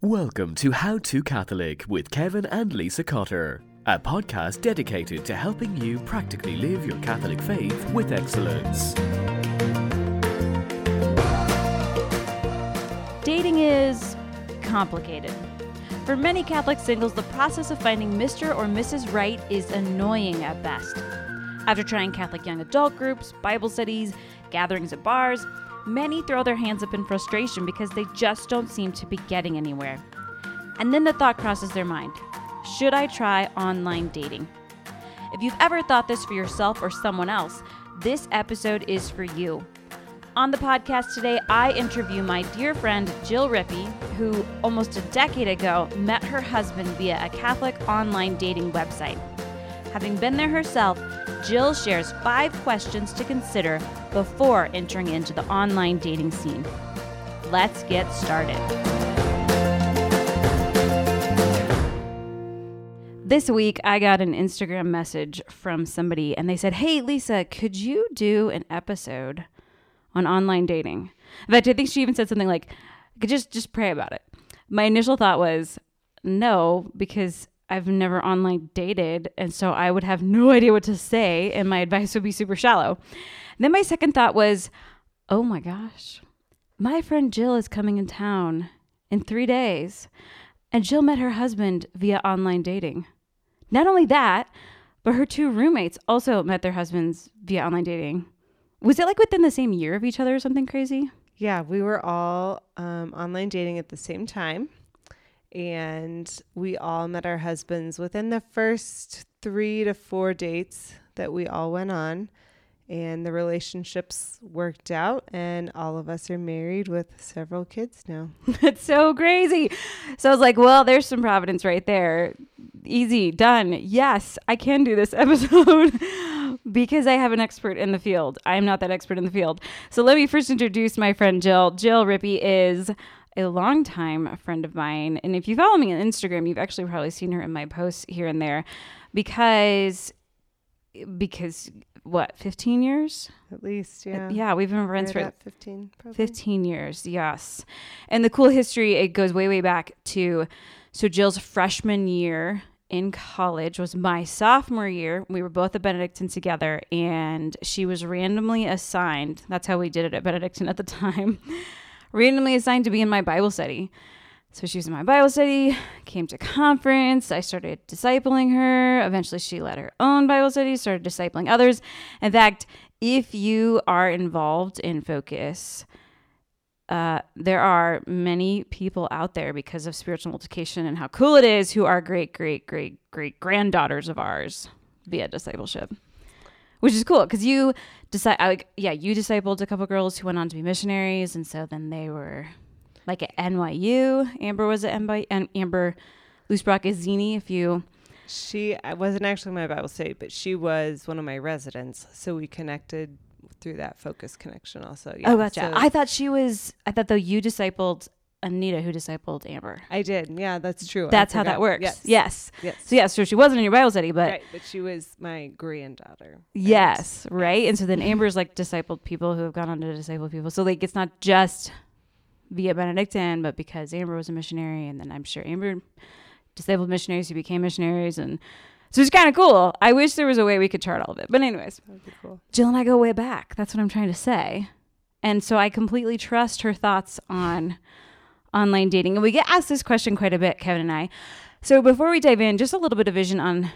Welcome to How to Catholic with Kevin and Lisa Cotter, a podcast dedicated to helping you practically live your Catholic faith with excellence. Dating is complicated. For many Catholic singles, the process of finding Mr. or Mrs. Right is annoying at best. After trying Catholic young adult groups, Bible studies, gatherings at bars, many throw their hands up in frustration because they just don't seem to be getting anywhere. And then the thought crosses their mind should I try online dating? If you've ever thought this for yourself or someone else, this episode is for you. On the podcast today, I interview my dear friend Jill Rippey, who almost a decade ago met her husband via a Catholic online dating website. Having been there herself, Jill shares five questions to consider before entering into the online dating scene. Let's get started. This week, I got an Instagram message from somebody, and they said, Hey, Lisa, could you do an episode on online dating? In fact, I think she even said something like, "Could just just pray about it." My initial thought was, no, because I've never online dated, and so I would have no idea what to say, and my advice would be super shallow. then my second thought was, oh my gosh, my friend Jill is coming in town in three days, and Jill met her husband via online dating. Not only that, but her two roommates also met their husbands via online dating. Was it like within the same year of each other or something crazy? Yeah, we were all um, online dating at the same time. And we all met our husbands within the first three to four dates that we all went on. And the relationships worked out, and all of us are married with several kids now. That's so crazy. So I was like, well, there's some providence right there. Easy, done. Yes, I can do this episode because I have an expert in the field. I am not that expert in the field. So let me first introduce my friend Jill. Jill Rippey is a longtime friend of mine. And if you follow me on Instagram, you've actually probably seen her in my posts here and there because because what 15 years At least, uh, yeah. yeah we've been friends for at 15, probably. 15 years, yes. And the cool history, it goes way, way back to so Jill's freshman year in college was my sophomore year. We were both at Benedictine together, and she was randomly assigned. That's how we did it at Benedictine at the time. Randomly assigned to be in my Bible study. So she was in my Bible study, came to conference. I started discipling her. Eventually, she led her own Bible study, started discipling others. In fact, if you are involved in Focus, uh, there are many people out there because of spiritual multiplication and how cool it is who are great, great, great, great granddaughters of ours via discipleship, which is cool because you decide, yeah, you discipled a couple girls who went on to be missionaries, and so then they were like at NYU. Amber was at NYU, and Amber Loosebrock is Zini. If you She I wasn't actually my Bible study, but she was one of my residents. So we connected through that focus connection also. Yeah. oh, gotcha. So I thought she was. I thought though you discipled Anita, who discipled Amber. I did. Yeah, that's true. That's how that works. Yes. Yes. Yes. So yeah, so she wasn't in your Bible study, but right, but she was my granddaughter. yes, right. And so then Amber's like discipled people who have gone on to disciple people. So like it's not just via Benedictine, but because Amber was a missionary, and then I'm sure Amber discipled missionaries who became missionaries, and so it's kind of cool. I wish there was a way we could chart all of it, but anyways, be cool. Jill and I go way back. That's what I'm trying to say. And so I completely trust her thoughts on online dating. And we get asked this question quite a bit, Kevin and I. So before we dive in, just a little bit of vision on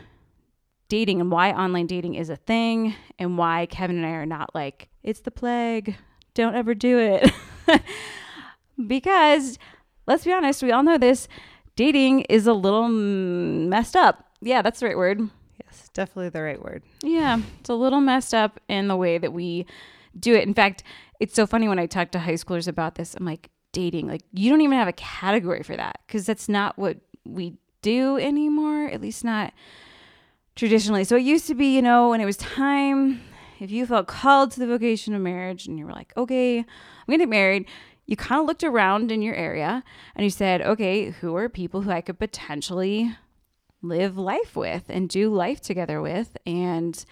dating and why online dating is a thing and why Kevin and I are not like, it's the plague. Don't ever do it. because let's be honest, we all know this. Dating is a little messed up. Yeah, that's the right word. Yes, definitely the right word. Yeah, it's a little messed up in the way that we do it. In fact, it's so funny when I talk to high schoolers about this. I'm like, dating, like, you don't even have a category for that because that's not what we do anymore, at least not traditionally. So it used to be, you know, when it was time, if you felt called to the vocation of marriage and you were like, okay, I'm going to get married, you kind of looked around in your area and you said, okay, who are people who I could potentially live life with and do life together with and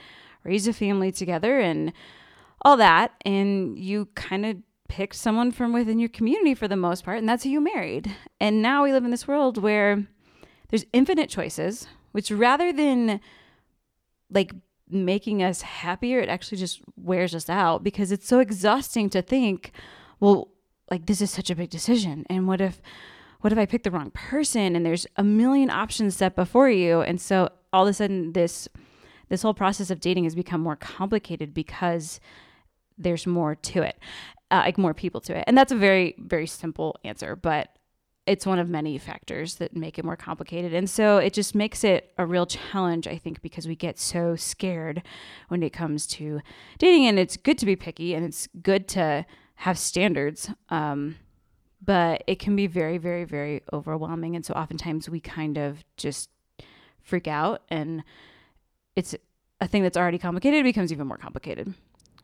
raise a family together and all that. And you kind of picked someone from within your community for the most part, and that's who you married. And now we live in this world where there's infinite choices, which rather than like making us happier, it actually just wears us out because it's so exhausting to think, well, like this is such a big decision. And what if what if I pick the wrong person and there's a million options set before you? And so all of a sudden this this whole process of dating has become more complicated because there's more to it, uh, like more people to it. And that's a very, very simple answer, but it's one of many factors that make it more complicated. And so it just makes it a real challenge, I think, because we get so scared when it comes to dating. And it's good to be picky and it's good to have standards. Um, but it can be very, very, very overwhelming. And so oftentimes we kind of just freak out and it's a thing that's already complicated becomes even more complicated.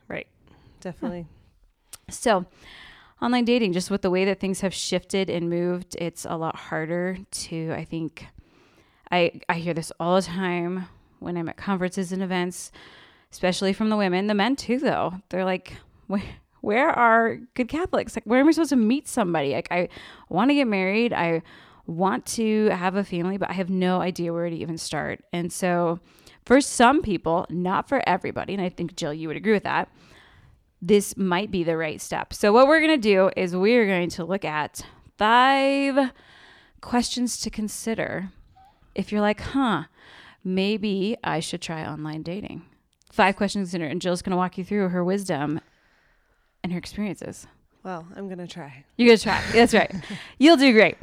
Right. Definitely. So, online dating, just with the way that things have shifted and moved, it's a lot harder to, I think, I, I hear this all the time when I'm at conferences and events, especially from the women. The men, too, though. They're like, where, where are good Catholics? Like, where am I supposed to meet somebody? Like, I want to get married. I want to have a family, but I have no idea where to even start. And so, for some people, not for everybody, and I think Jill, you would agree with that, this might be the right step. So, what we're going to do is we're going to look at five questions to consider if you're like, huh, maybe I should try online dating. Five questions to consider, and Jill's going to walk you through her wisdom and her experiences. Well, I'm going to try. You're going to try. That's right. You'll do great.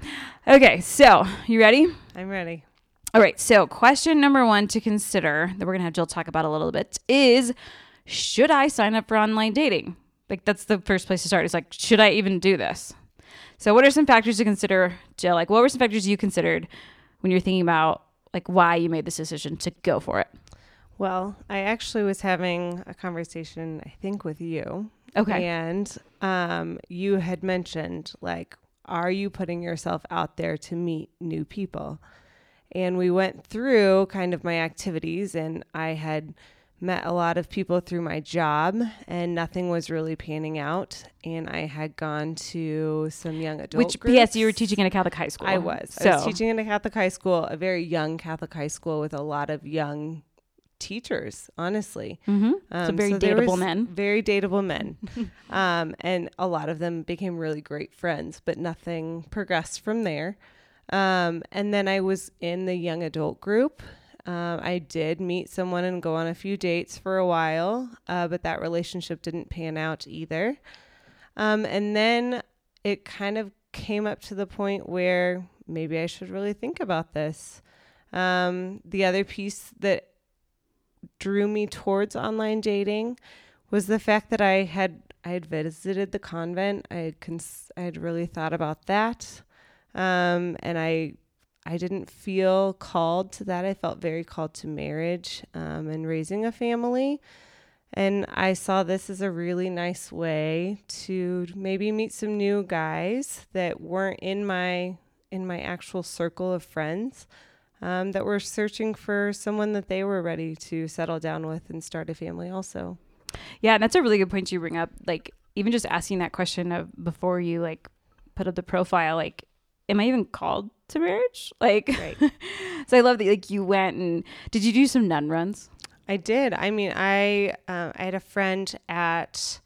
Okay, so you ready? I'm ready. All right, so question number one to consider that we're going to have Jill talk about a little bit is should I sign up for online dating? Like, that's the first place to start. It's like, should I even do this? So, what are some factors to consider, Jill? Like, what were some factors you considered when you're thinking about like why you made this decision to go for it? Well, I actually was having a conversation, I think, with you. Okay. And um, you had mentioned, like, are you putting yourself out there to meet new people? And we went through kind of my activities, and I had met a lot of people through my job and nothing was really panning out and i had gone to some young adult which groups. ps you were teaching in a catholic high school i was so. i was teaching in a catholic high school a very young catholic high school with a lot of young teachers honestly mm-hmm. um, so very so dateable men very dateable men um, and a lot of them became really great friends but nothing progressed from there um, and then i was in the young adult group um, I did meet someone and go on a few dates for a while, uh, but that relationship didn't pan out either. Um, and then it kind of came up to the point where maybe I should really think about this. Um, the other piece that drew me towards online dating was the fact that I had I had visited the convent. I had cons- I had really thought about that, um, and I I didn't feel called to that. I felt very called to marriage um, and raising a family. And I saw this as a really nice way to maybe meet some new guys that weren't in my in my actual circle of friends um, that were searching for someone that they were ready to settle down with and start a family also. Yeah, and that's a really good point you bring up. Like even just asking that question of before you like put up the profile, like, am I even called to marriage. Like, right. so I love that. Like, you went and did you do some nun runs? I did. I mean, I uh, I had a friend at.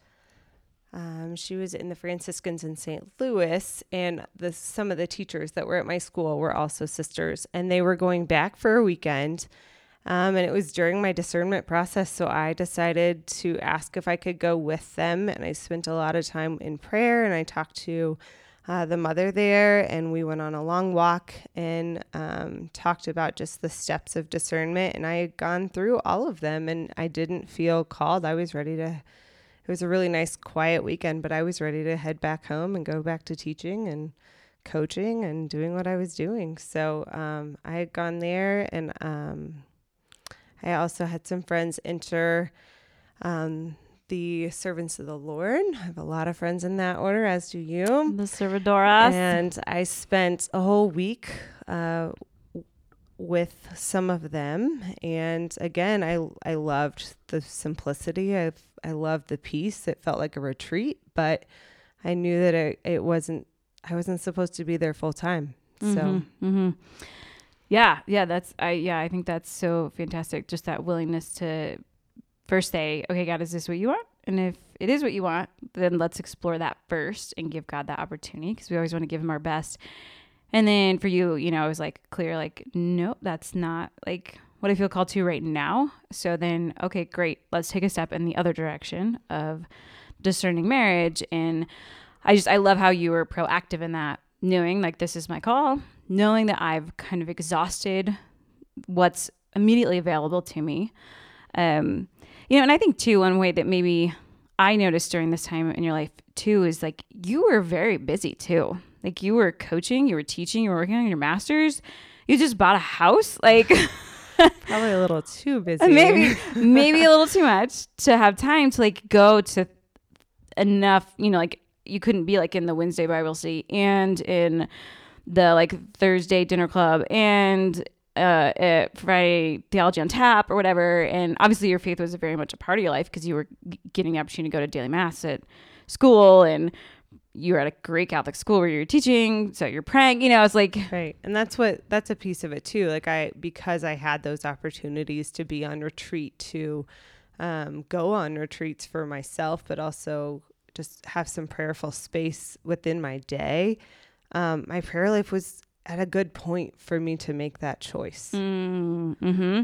Um, she was in the Franciscans in St. Louis, and the some of the teachers that were at my school were also sisters, and they were going back for a weekend. Um, and it was during my discernment process, so I decided to ask if I could go with them. And I spent a lot of time in prayer, and I talked to uh, the mother there, and we went on a long walk and um, talked about just the steps of discernment. And I had gone through all of them, and I didn't feel called. I was ready to. It was a really nice, quiet weekend, but I was ready to head back home and go back to teaching and coaching and doing what I was doing. So um, I had gone there, and um, I also had some friends enter um, the servants of the Lord. I have a lot of friends in that order, as do you. The servidoras. And I spent a whole week uh, with some of them. And again, I, I loved the simplicity. I, I loved the peace. It felt like a retreat, but I knew that it, it wasn't, I wasn't supposed to be there full time. So, Mm-hmm, mhm. Yeah, yeah, that's I yeah, I think that's so fantastic. Just that willingness to first say, "Okay, God, is this what you want?" And if it is what you want, then let's explore that first and give God that opportunity because we always want to give him our best. And then for you, you know, I was like clear like, "Nope, that's not like what I feel called to right now." So then, okay, great. Let's take a step in the other direction of discerning marriage and I just I love how you were proactive in that, knowing like this is my call, knowing that I've kind of exhausted what's immediately available to me. Um, you know, and I think too one way that maybe I noticed during this time in your life too is like you were very busy too. Like you were coaching, you were teaching, you were working on your masters. You just bought a house, like probably a little too busy. maybe maybe a little too much to have time to like go to enough you know like you couldn't be like in the wednesday bible study and in the like thursday dinner club and uh friday theology on tap or whatever and obviously your faith was very much a part of your life because you were getting the opportunity to go to daily mass at school and you were at a great catholic school where you were teaching so you're praying you know it's like Right. And that's what that's a piece of it too. Like I because I had those opportunities to be on retreat to um, go on retreats for myself, but also just have some prayerful space within my day. Um, my prayer life was at a good point for me to make that choice. Mm-hmm.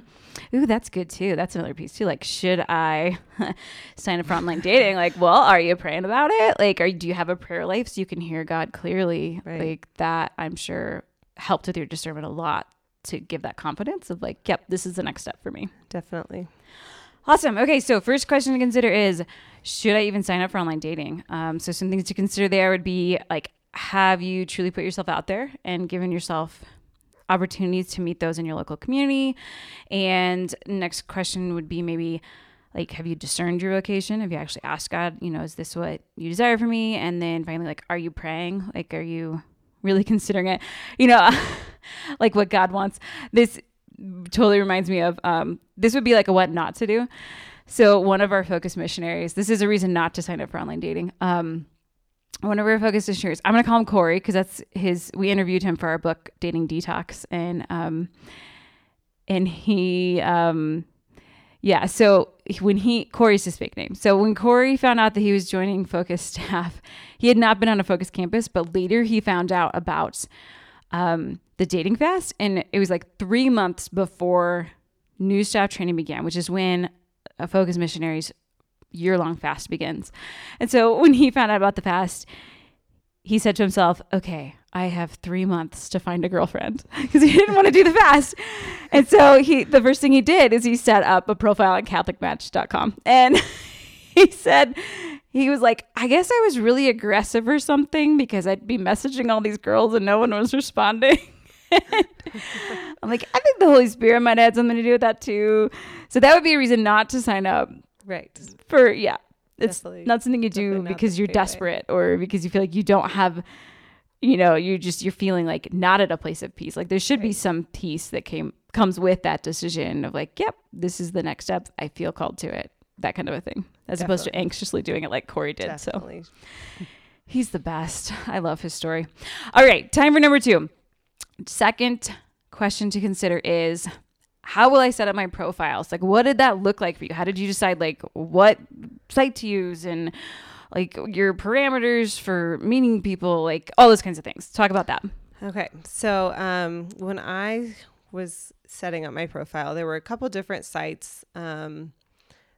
Ooh, that's good too. That's another piece too. Like, should I sign up for online dating? Like, well, are you praying about it? Like, are do you have a prayer life so you can hear God clearly? Right. Like that, I'm sure helped with your discernment a lot to give that confidence of like, yep, this is the next step for me. Definitely. Awesome. Okay, so first question to consider is should I even sign up for online dating? Um, so some things to consider there would be like, have you truly put yourself out there and given yourself opportunities to meet those in your local community? And next question would be maybe like, have you discerned your vocation? Have you actually asked God, you know, is this what you desire for me? And then finally, like, are you praying? Like, are you really considering it? You know, like what God wants. This totally reminds me of um, this would be like a what not to do. So one of our focus missionaries, this is a reason not to sign up for online dating. Um, one of our focus missionaries, I'm gonna call him Corey because that's his. We interviewed him for our book Dating Detox, and um, and he um, yeah. So when he Corey's his fake name. So when Corey found out that he was joining Focus staff, he had not been on a Focus campus, but later he found out about um, the dating fast, and it was like three months before new staff training began, which is when a Focus missionary's year long fast begins. And so when he found out about the fast, he said to himself, "Okay, I have three months to find a girlfriend because he didn't want to do the fast." And so he, the first thing he did is he set up a profile on CatholicMatch.com, and he said. He was like, I guess I was really aggressive or something because I'd be messaging all these girls and no one was responding. I'm like, I think the Holy Spirit might have something to do with that too. So that would be a reason not to sign up Right. for yeah. It's Definitely- not something you do because you're straight way. desperate or because you feel like you don't have you know, you're just you're feeling like not at a place of peace. Like there should be some peace that came comes with that decision of like, yep, this is the next step. I feel called to it. That kind of a thing. As opposed to anxiously doing it like Corey did. So He's the best. I love his story. All right, time for number two. Second question to consider is how will I set up my profiles? Like, what did that look like for you? How did you decide, like, what site to use and like your parameters for meeting people, like all those kinds of things? Talk about that. Okay. So um, when I was setting up my profile, there were a couple different sites. Um,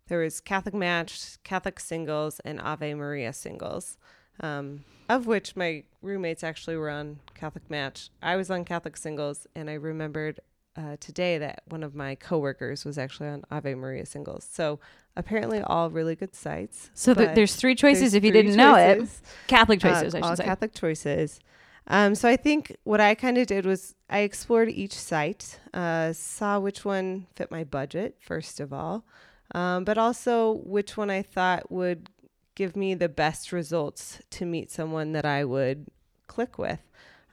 there was Catholic Match, Catholic Singles, and Ave Maria Singles, um, of which my roommates actually were on Catholic Match. I was on Catholic Singles, and I remembered uh, today that one of my coworkers was actually on Ave Maria Singles. So apparently, all really good sites. So th- there's three choices there's if you didn't know it. choices. Catholic Uh, choices, I all say. Catholic choices. Um, so I think what I kind of did was I explored each site, uh, saw which one fit my budget first of all, um, but also which one I thought would give me the best results to meet someone that I would click with.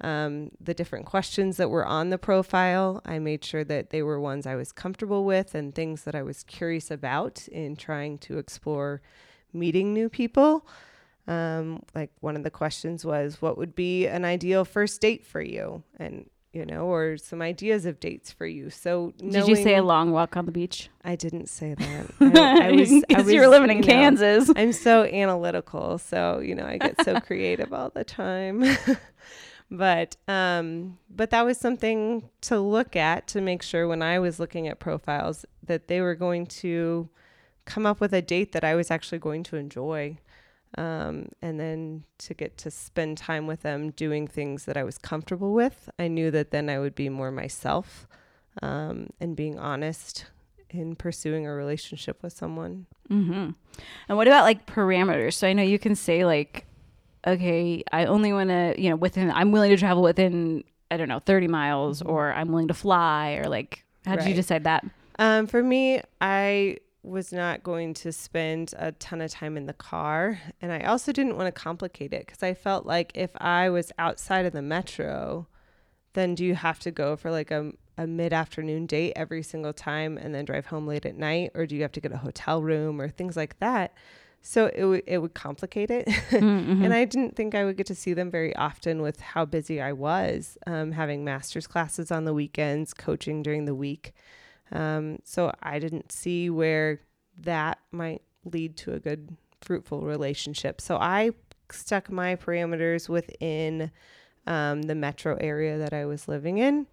Um, the different questions that were on the profile, I made sure that they were ones I was comfortable with and things that I was curious about in trying to explore meeting new people. Um, like one of the questions was, what would be an ideal first date for you? And you know, or some ideas of dates for you. So did you say a long walk on the beach? I didn't say that. I, I was because you were living in know, Kansas. I'm so analytical, so you know I get so creative all the time. but um, but that was something to look at to make sure when I was looking at profiles that they were going to come up with a date that I was actually going to enjoy um, and then to get to spend time with them doing things that I was comfortable with. I knew that then I would be more myself um, and being honest in pursuing a relationship with someone. Mm-hmm. And what about like parameters? So I know you can say like, okay, I only want to, you know, within, I'm willing to travel within, I don't know, 30 miles, Mhm. or I'm willing to fly, or like, how did you decide that? Um, for me, I was not going to spend a ton of time in the car. And I also didn't want to complicate it because I felt like if I was outside of the metro, then do you have to go for like a, a mid afternoon date every single time and then drive home late at night? Or do you have to get a hotel room or things like that? So it, w- it would complicate it. Mm-hmm. and I didn't think I would get to see them very often with how busy I was, um, having master's classes on the weekends, coaching during the week. Um, so I didn't see where that might lead to a good, fruitful relationship. So I stuck my parameters within um, the metro area that I was living in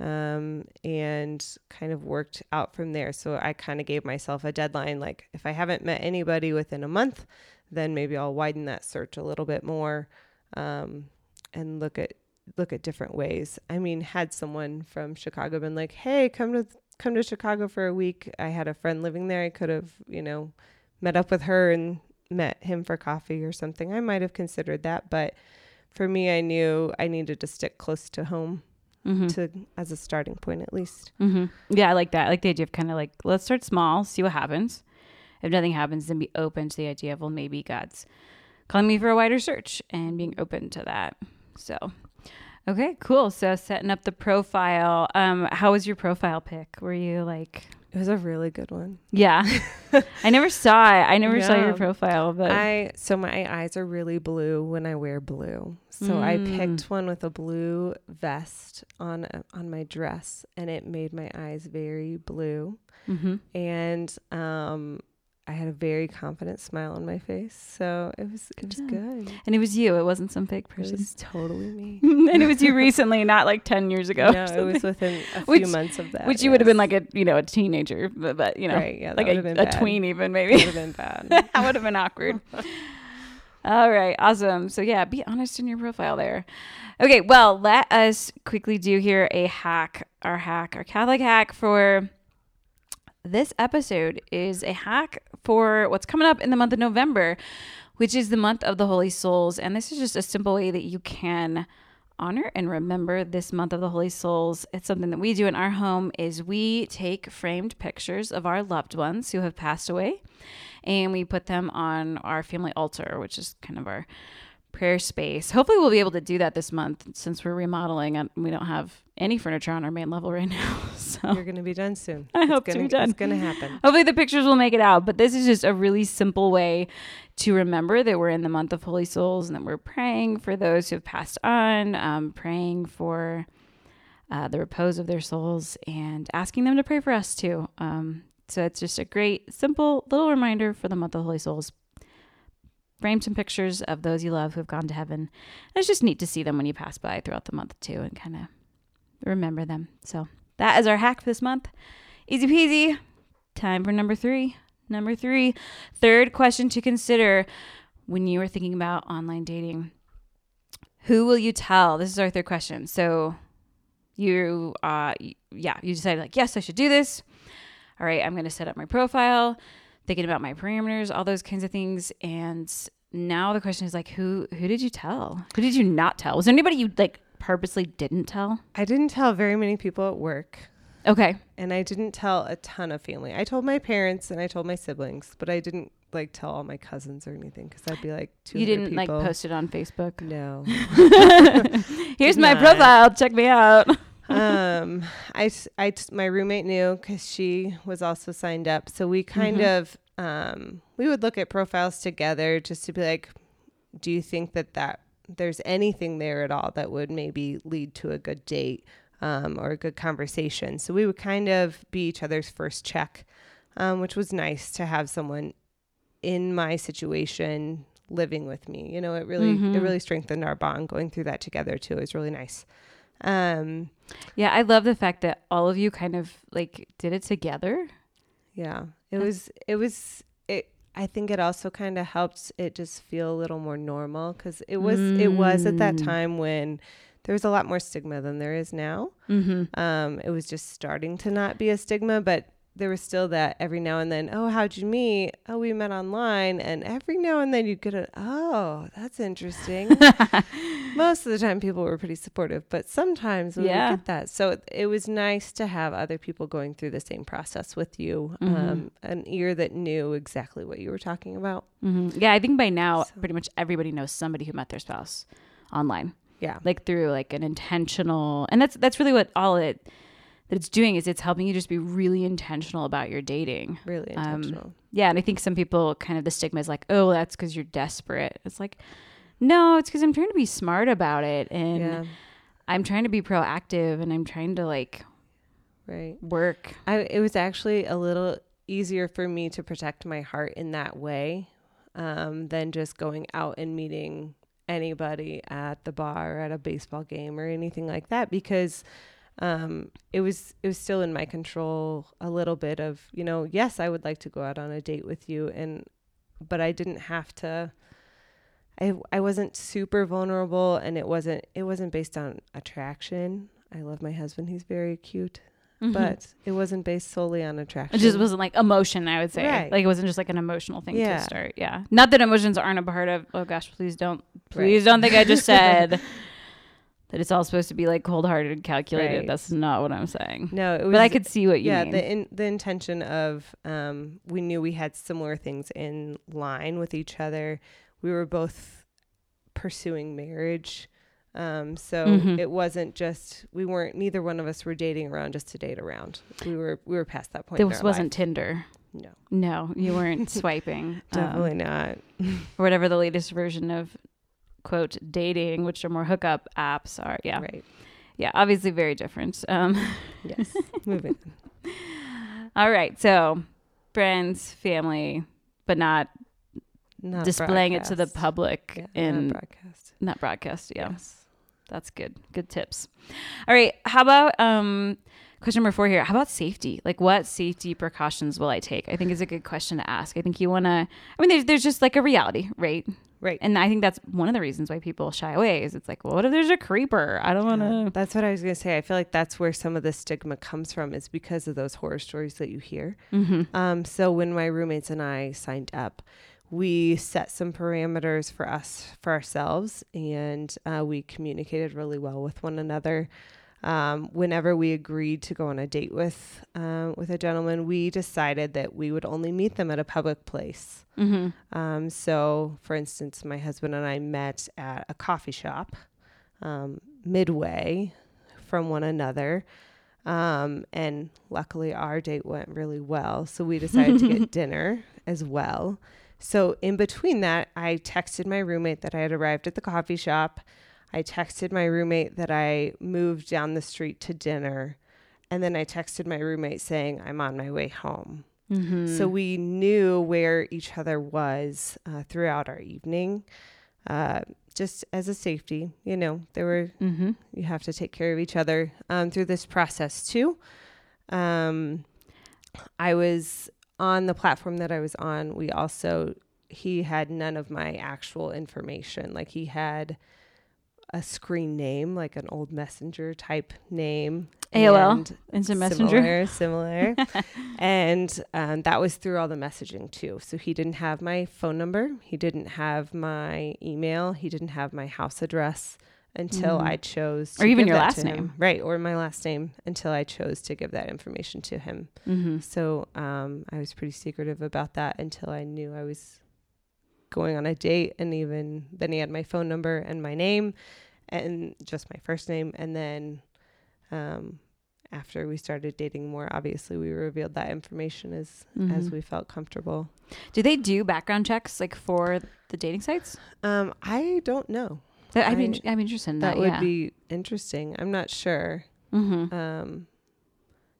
um, and kind of worked out from there. So I kind of gave myself a deadline like, if I haven't met anybody within a month, then maybe I'll widen that search a little bit more um, and look at look at different ways. I mean, had someone from Chicago been like, "Hey, come to come to Chicago for a week," I had a friend living there. I could have, you know, met up with her and met him for coffee or something. I might have considered that, but for me, I knew I needed to stick close to home Mm-hmm. to as a starting point at least. Mm-hmm. Yeah, I like that. I like the idea of kind of like, let's start small, see what happens. If nothing happens, then be open to the idea of, well, maybe God's calling me for a wider search and being open to that. So, okay, cool. So, setting up the profile. Um, how was your profile pick? Were you like, It was a really good one. yeah? I never saw it. I never saw your profile, but I so my eyes are really blue when I wear blue. So I Mm. picked one with a blue vest on a, on my dress, and it made my eyes very blue. Mhm. And um, I had a very confident smile on my face, so it was Good it was job. good. and it was you. It wasn't some fake person. It was totally me. and it was you recently, not like 10 years ago. no, it was within a Which- few months of that. Which you would have been like a, you know, a teenager, but, but you know, right, yeah, like a, a tween even That maybe. would have been bad. that would have been awkward. All right, awesome. So yeah, be honest in your profile there. Okay, well, let us quickly do here a hack. Our hack, our Catholic hack for this episode is a hack for what's coming up in the month of November, which is the month of the Holy Souls. And this is just a simple way that you can honor and remember this month of the Holy Souls. It's something that we do in our home is we take framed pictures of our loved ones who have passed away and we put them on our family altar, which is kind of our prayer space. Hopefully, we'll be able to do that this month since we're remodeling and we don't have any furniture on our main level right now. So You're gonna be done soon. I It's hope to gonna, be done. It's gonna happen. hopefully the pictures will make it out. But this is just a really simple way to remember that we're in the month of Holy Souls and that we're praying for those who have passed on, um, praying for uh, the repose of their souls, and asking them to pray for us too. Um, so it's just a great, simple little reminder for the month of Holy Souls. Frame some pictures of those you love who have gone to heaven. And it's just neat to see them when you pass by throughout the month too, and kind of remember them. So that is our hack for this month. Easy peasy. Time for number three. Number three, third question to consider when you are thinking about online dating. Who will you tell? This is our third question. So you, uh, yeah, you decided like, yes, I should do this. All right, I'm going to set up my profile, thinking about my parameters, all those kinds of things. And now the question is like, who, who did you tell? Who did you not tell? Was there anybody you like purposely didn't tell? I didn't tell very many people at work. Okay. and I didn't tell a ton of family. I told my parents and I told my siblings, but I didn't like tell all my cousins or anything because I'd be like, too. You didn't people. like post it on Facebook. No. Here's my profile. Check me out. Um, I, I, my roommate knew because she was also signed up. So we kind Mhm. of, um, we would look at profiles together just to be like, do you think that that there's anything there at all that would maybe lead to a good date um, or a good conversation? So we would kind of be each other's first check, um, which was nice to have someone in my situation living with me. You know, it really Mhm. it really strengthened our bond going through that together too. It was really nice. Um, Yeah, I love the fact that all of you kind of like did it together. Yeah. It was it was it I think it also kind of helped it just feel a little more normal cuz it was it was at that Mm. time when there was a lot more stigma than there is now. Mm-hmm. Um it was just starting to not be a stigma, but there was still that every now and then, oh, how'd you meet? Oh, we met online. And every now and then you'd get a, oh, that's interesting. Most of the time people were pretty supportive, but sometimes we Yeah. get that. So it, it was nice to have other people going through the same process with you, Mhm. um, an ear that knew exactly what you were talking about. hmm Yeah, I think by now So- pretty much everybody knows somebody who met their spouse online, Yeah. like through like an intentional, and that's that's really what all it that it's doing is it's helping you just be really intentional about your dating. Really Um, intentional. Yeah, and I think some people kind of the stigma is like, oh, that's because you're desperate. It's like, no, it's because I'm trying to be smart about it, and yeah. I'm trying to be proactive, and I'm trying to like Right. work. I, it was actually a little easier for me to protect my heart in that way um, than just going out and meeting anybody at the bar or at a baseball game or anything like that because um, it was it was still in my control a little bit of you know yes I would like to go out on a date with you and but I didn't have to I I wasn't super vulnerable and it wasn't it wasn't based on attraction I love my husband he's very cute Mhm. but it wasn't based solely on attraction. It just wasn't like emotion, I would say. Right. Like it wasn't just like an emotional thing Yeah. to start. Yeah. Not that emotions aren't a part of oh gosh, please don't please don't think I just said that it's all supposed to be like cold hearted and calculated. Right. That's not what I'm saying. no, it was. But I could see what you yeah, mean. the in, the intention of um, we knew we had similar things in line with each other. We were both pursuing marriage. Um, so Mhm. it wasn't just we weren't neither one of us were dating around just to date around. We were we were past that point. this wasn't life. Tinder. no, No, you weren't swiping. um, definitely not. or whatever the latest version of quote dating, which are more hookup apps are. Yeah. Right. Yeah. Obviously very different. Um Yes. Moving. all right. So friends, family, but not Not displaying it to the public Yeah, in not broadcast. not broadcast. Yeah. Yes. That's good. Good tips. All right. How about um question number four here? How about safety? Like what safety precautions will I take? I think is a good question to ask. I think you wanna I mean there's there's just like a reality, right? Right. And I think that's one of the reasons why people shy away is it's like, well, what if there's a creeper? I don't wanna That's what I was gonna say. I feel like that's where some of the stigma comes from, is because of those horror stories that you hear. mm-hmm. Um, so when my roommates and I signed up, we set some parameters for us for ourselves, and uh, we communicated really well with one another. Um, whenever we agreed to go on a date with uh, with a gentleman, we decided that we would only meet them at a public place. Mm-hmm. Um, so, for instance, my husband and I met at a coffee shop um, midway from one another. Um, and luckily, our date went really well. So, we decided to get dinner as well. So, in between that, I texted my roommate that I had arrived at the coffee shop. I texted my roommate that I moved down the street to dinner. And then I texted my roommate saying, I'm on my way home. Mm-hmm. So we knew where each other was uh, throughout our evening, uh, just as a safety. You know, there were mm-hmm. you have to take care of each other um, through this process too. Um, I was on the platform that I was on. We also he had none of my actual information. Like he had a screen name, like an old messenger type name. AOL? and Instant messenger. Similar, similar. and um, that was through all the messaging too. So he didn't have my phone number. He didn't have my email. He didn't have my house address until Mhm. I chose, Or even give your that last name. right? Or my last name until I chose to give that information to him. Mm-hmm. So um, I was pretty secretive about that until I knew I was going on a date, and even then he had my phone number and my name, and just my first name, and then um, after we started dating more, obviously we revealed that information as as Mhm. we felt comfortable. Do they do background checks like for the dating sites? Um, I don't know. That, I'd, be, I- in- I'm interested in That that. would yeah. be interesting. I'm not sure. Mm-hmm. Um,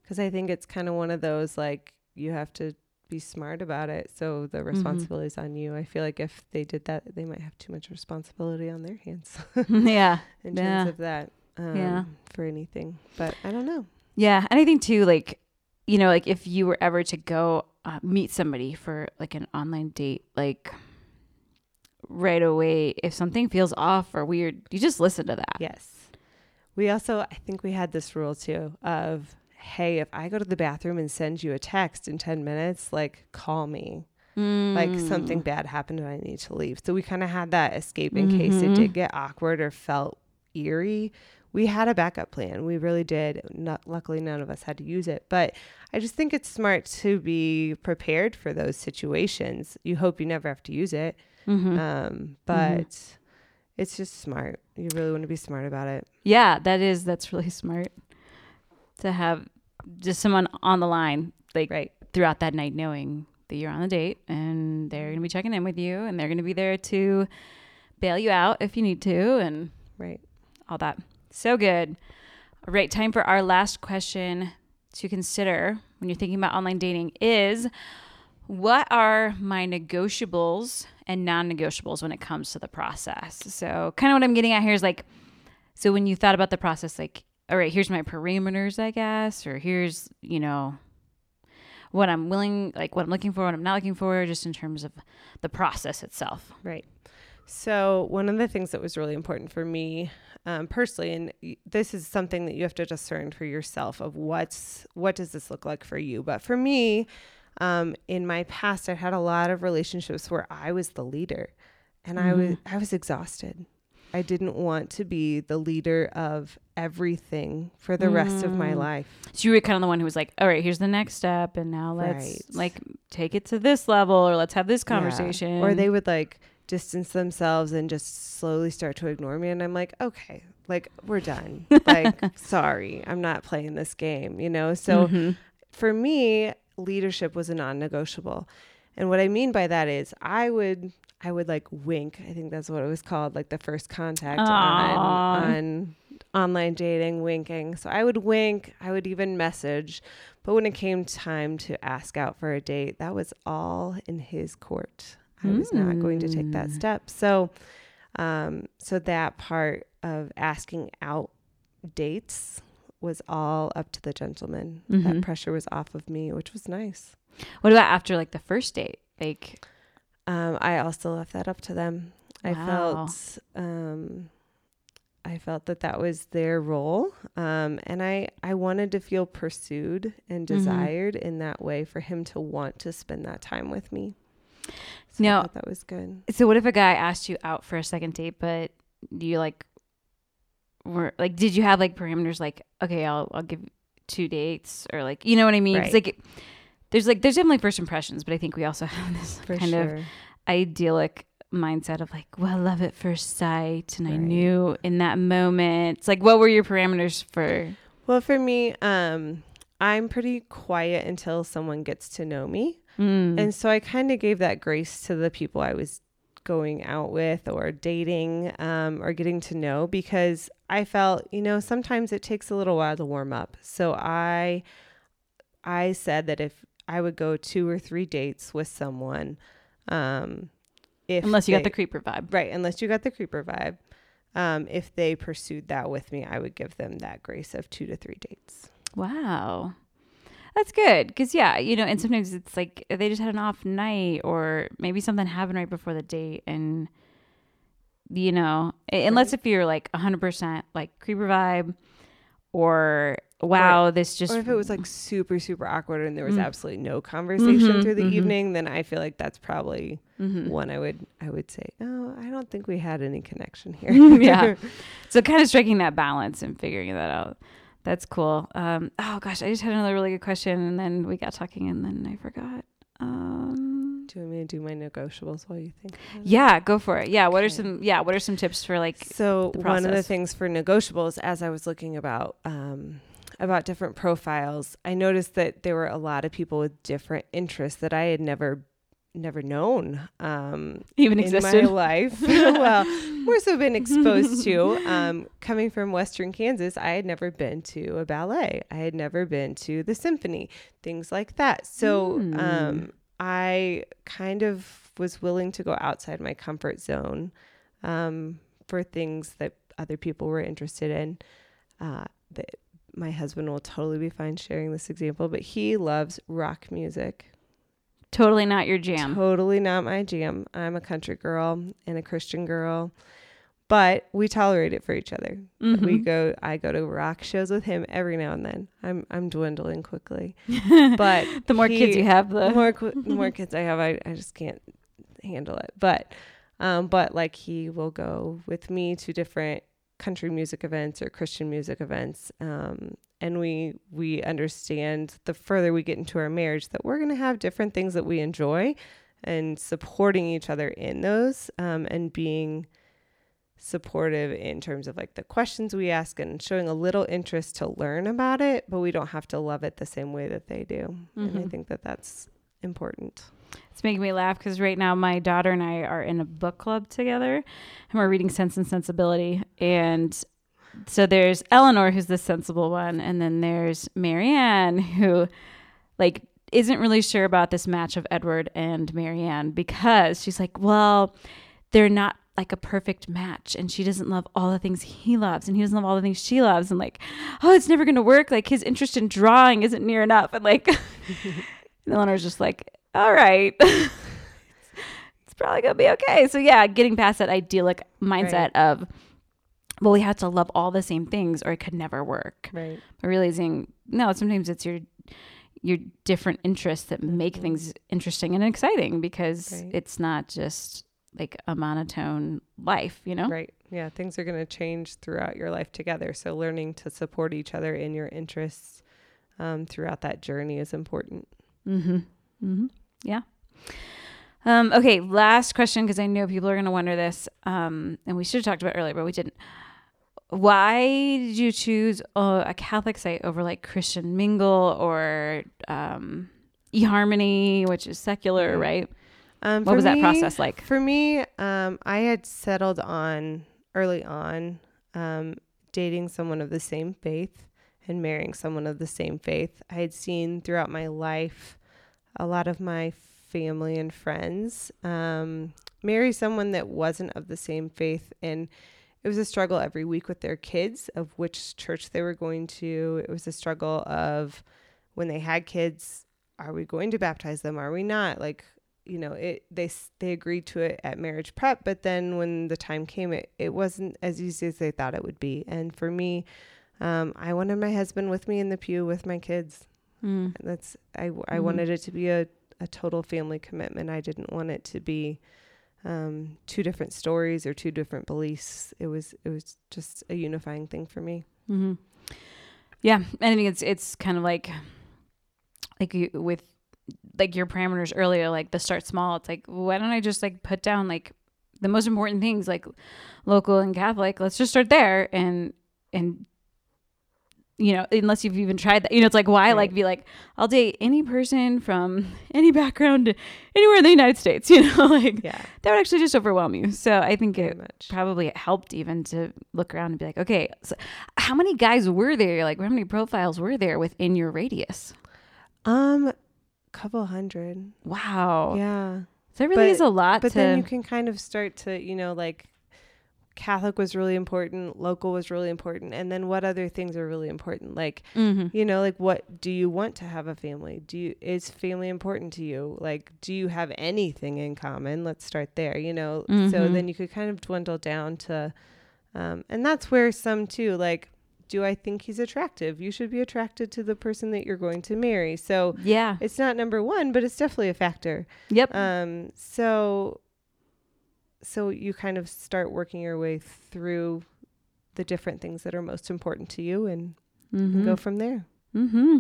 because I think it's kind of one of those like you have to be smart about it. So the responsibility is on you. I feel like if they did that, they might have too much responsibility on their hands yeah. in Yeah. terms of that. Um, Yeah. For anything, but I don't know. Yeah, and I think too, like, you know, like if you were ever to go uh, meet somebody for like an online date, like right away, if something feels off or weird, you just listen to that. Yes. We also, I think we had this rule too of, hey, if I go to the bathroom and send you a text in 10 minutes, like call me. Like something Mm. bad happened and I need to leave. So we kind of had that escape in case it Mhm. did get awkward or felt eerie. We had a backup plan. We really did. Not, luckily, none of us had to use it. But I just think it's smart to be prepared for those situations. You hope you never have to use it. Mhm. Um, but it's just smart. You really want to be smart about it. Yeah, that is that's really smart to have just someone on the line like Right. throughout that night knowing that you're on a date and they're going to be checking in with you and they're going to be there to bail you out if you need to and Right. all that. So good. All right, time for our last question to consider when you're thinking about online dating is what are my negotiables and non-negotiables when it comes to the process? So, kind of what I'm getting at here is like so when you thought about the process like all right, here's my parameters, I guess, or here's, you know, what I'm willing, like what I'm looking for, what I'm not looking for, just in terms of the process itself. Right. So, one of the things that was really important for me um, personally, and this is something that you have to discern for yourself of what's what does this look like for you. But for me, um, in my past, I had a lot of relationships where I was the leader, and I was I was exhausted. I didn't want to be the leader of everything for the rest of my Mm. life. So you were kind of the one who was like, all right, here's the next step, and now let's Right. like take it to this level, or let's have this Yeah. conversation. Or they would like distance themselves and just slowly start to ignore me. And I'm like, okay, like we're done. like, sorry, I'm not playing this game, you know? So Mhm. for me, leadership was a non negotiable. And what I mean by that is I would I would like wink. I think that's what it was called, like the first contact on on online dating, winking. So I would wink, I would even message. But when it came time to ask out for a date, that was all in his court. I was not going to take that Mm. step. So um so that part of asking out dates was all up to the gentleman. Mhm. That pressure was off of me, which was nice. what about after like the first date? Like, Um, I also left that up to them. I felt, um, I felt that that was their role, um, and I I wanted to feel pursued and Mhm. desired in that way for him to want to spend that time with me. So Now- that was good. so what if a guy asked you out for a second date, but you like were like, did you have like parameters like, okay, I'll I'll give two dates, or like, you know what I mean Right. like, there's like there's definitely first impressions, but I think we also have this For kind sure. of idyllic mindset of like, well, love at first sight, and I knew in that moment. It's like, what were your parameters for? Well, for me, um, I'm pretty quiet until someone gets to know me. Mm. And so I kind of gave that grace to the people I was going out with or dating um, or getting to know because I felt, you know, sometimes it takes a little while to warm up. So I I said that if I would go two or three dates with someone, um, if Unless you got the creeper vibe. right, unless you got the creeper vibe, um, if they pursued that with me, I would give them that grace of two to three dates. Wow. That's good. Cause yeah, you know, and sometimes it's like they just had an off night or maybe something happened right before the date. And, you know, a- unless if you're like 100% like creeper vibe or wow, this just. or if it was like super super awkward and there was Mm. absolutely no conversation Mhm, through the mhm. evening then i feel like that's probably Mhm. one i would i would say oh i don't think we had any connection here Yeah. So kind of striking that balance and figuring that out. That's cool. Um, oh gosh, I just had another really good question and then we got talking and then I forgot. Um, do you want me to do my negotiables while you think yeah, go for it. Yeah. What are some, yeah. What are some tips for like, so one of the things for negotiables as i was looking about um about different profiles, I noticed that there were a lot of people with different interests that I had never never known um, Even in existed. my life. well, more so been exposed to. Um, coming from Western Kansas, I had never been to a ballet. I had never been to the symphony, things like that. So Hmm. um, I kind of was willing to go outside my comfort zone um, for things that other people were interested in. Uh, that my husband will totally be fine sharing this example, but he loves rock music. Totally not your jam. Totally not my jam. I'm a country girl and a Christian girl, but we tolerate it for each other. We Mhm. go. I go to rock shows with him every now and then. I'm I'm dwindling quickly, but the more kids you have, the more the more kids I have, I, I just can't handle it. But um, but like he will go with me to different country music events or Christian music events. Um, and we we understand the further we get into our marriage that we're gonna have different things that we enjoy and supporting each other in those um, and being supportive in terms of like the questions we ask and showing a little interest to learn about it, but we don't have to love it the same way that they do. And I Mhm. think that that's important. It's making me laugh because right now my daughter and I are in a book club together and we're reading Sense and Sensibility. And so there's Elinor, who's the sensible one, and then there's Marianne, who like isn't really sure about this match of Edward and Marianne because she's like, well, they're not like a perfect match and she doesn't love all the things he loves and he doesn't love all the things she loves and like oh it's never going to work. Like his interest in drawing isn't near enough and like elinor's just like all right. It's probably gonna be okay. So yeah getting past that idyllic mindset of well we have to love all the same things or it could never work Right. but realizing no sometimes it's your your different interests that make things interesting and exciting because Right. it's not just like a monotone life you know Right. Yeah. Things are going to change throughout your life together. So learning to support each other in your interests um, throughout that journey is important. Mm-hmm. Mm-hmm. Yeah. Um, okay, last question because I know people are going to wonder this, um, and we should have talked about it earlier, but we didn't. Why did you choose uh, a Catholic site over like Christian Mingle or um, eHarmony, which is secular, right? Um, What was that process like? For me, um, I had settled on early on um, dating someone of the same faith and marrying someone of the same faith. I had seen throughout my life a lot of my family and friends um, marry someone that wasn't of the same faith. And it was a struggle every week with their kids of which church they were going to. It was a struggle of when they had kids, are we going to baptize them? Are we not? Like, you know it they they agreed to it at marriage prep but then when the time came it, it wasn't as easy as they thought it would be and for me um, i wanted my husband with me in the pew with my kids Mm. that's i, I Mhm. wanted it to be a, a total family commitment i didn't want it to be um, two different stories or two different beliefs it was it was just a unifying thing for me Mm-hmm. Yeah, and I think it's it's kind of like like you, with like your parameters earlier, like the start small. It's like why don't I just like put down like the most important things, like local and Catholic. Let's just start there and and you know unless you've even tried that you know it's like why Right. like be like i'll date any person from any background anywhere in the united states you know like yeah that would actually just overwhelm you so i think very it much probably it helped even to look around and be like, okay, so how many guys were there? Like, how many profiles were there within your radius? um couple hundred Wow. yeah So it really But- is a lot but to. then you can kind of start to you know like catholic was really important local was really important and then what other things are really important like Mhm. you know like what do you want to have a family do you is family important to you like do you have anything in common let's start there you know so Mhm. then you could kind of dwindle down to um, and that's where some too like do i think he's attractive you should be attracted to the person that you're going to marry so Yeah. it's not number one but it's definitely a factor Yep. um, so so you kind of start working your way through the different things that are most important to you and mm-hmm. go from there. Mm-hmm.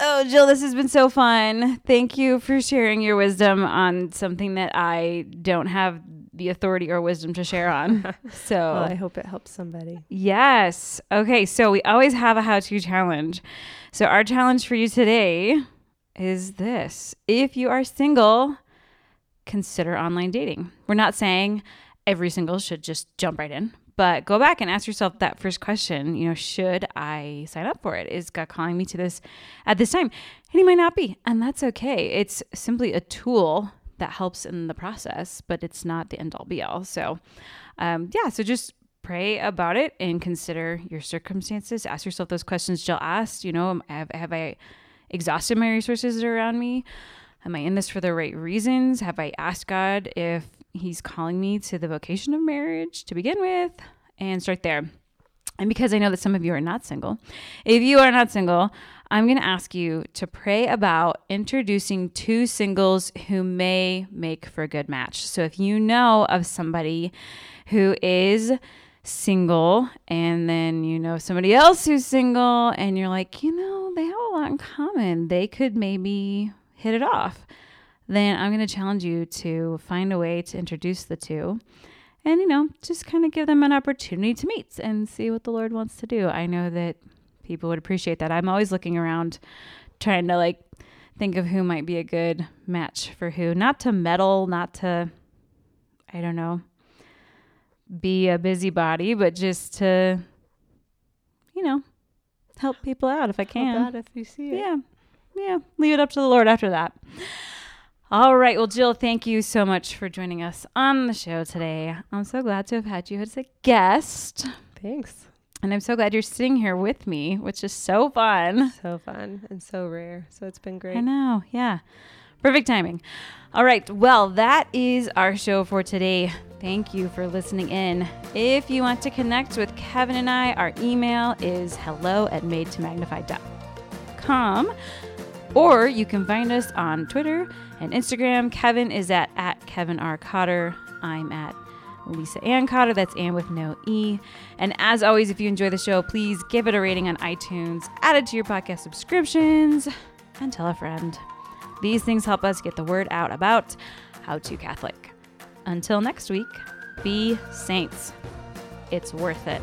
Oh, Jill, this has been so fun. Thank you for sharing your wisdom on something that I don't have the authority or wisdom to share on. So Well, I hope it helps somebody. Yes. Okay. So we always have a how to challenge. So our challenge for you today is this if you are single, consider online dating. We're not saying every single should just jump right in, but go back and ask yourself that first question you know, should I sign up for it? Is God calling me to this at this time? And He might not be. And that's okay. It's simply a tool that helps in the process, but it's not the end all be all. So, um, yeah, so just pray about it and consider your circumstances. Ask yourself those questions Jill asked. You know, have, have I exhausted my resources around me? Am I in this for the right reasons? Have I asked God if He's calling me to the vocation of marriage to begin with? And start there. And because I know that some of you are not single, if you are not single, I'm going to ask you to pray about introducing two singles who may make for a good match. So if you know of somebody who is single and then you know somebody else who's single and you're like, you know, they have a lot in common, they could maybe hit it off. Then I'm going to challenge you to find a way to introduce the two and, you know, just kind of give them an opportunity to meet and see what the Lord wants to do. I know that people would appreciate that. I'm always looking around trying to like think of who might be a good match for who, not to meddle, not to, I don't know, be a busybody, but just to, you know, help people out if I can. Help out if you see it. Yeah. Yeah. Leave it up to the Lord after that. All right. Well, Jill, thank you so much for joining us on the show today. I'm so glad to have had you as a guest. Thanks. And I'm so glad you're sitting here with me, which is so fun. So fun and so rare. So it's been great. I know. Yeah. Perfect timing. All right. Well, that is our show for today. Thank you for listening in. If you want to connect with Kevin and I, our email is hello at madetomagnify.com. Or you can find us on Twitter and Instagram. Kevin is at, at Kevin R. Cotter. I'm at Lisa Ann Cotter. That's Ann with no E. And as always, if you enjoy the show, please give it a rating on iTunes, add it to your podcast subscriptions, and tell a friend. These things help us get the word out about How to Catholic. Until next week, be saints. It's worth it.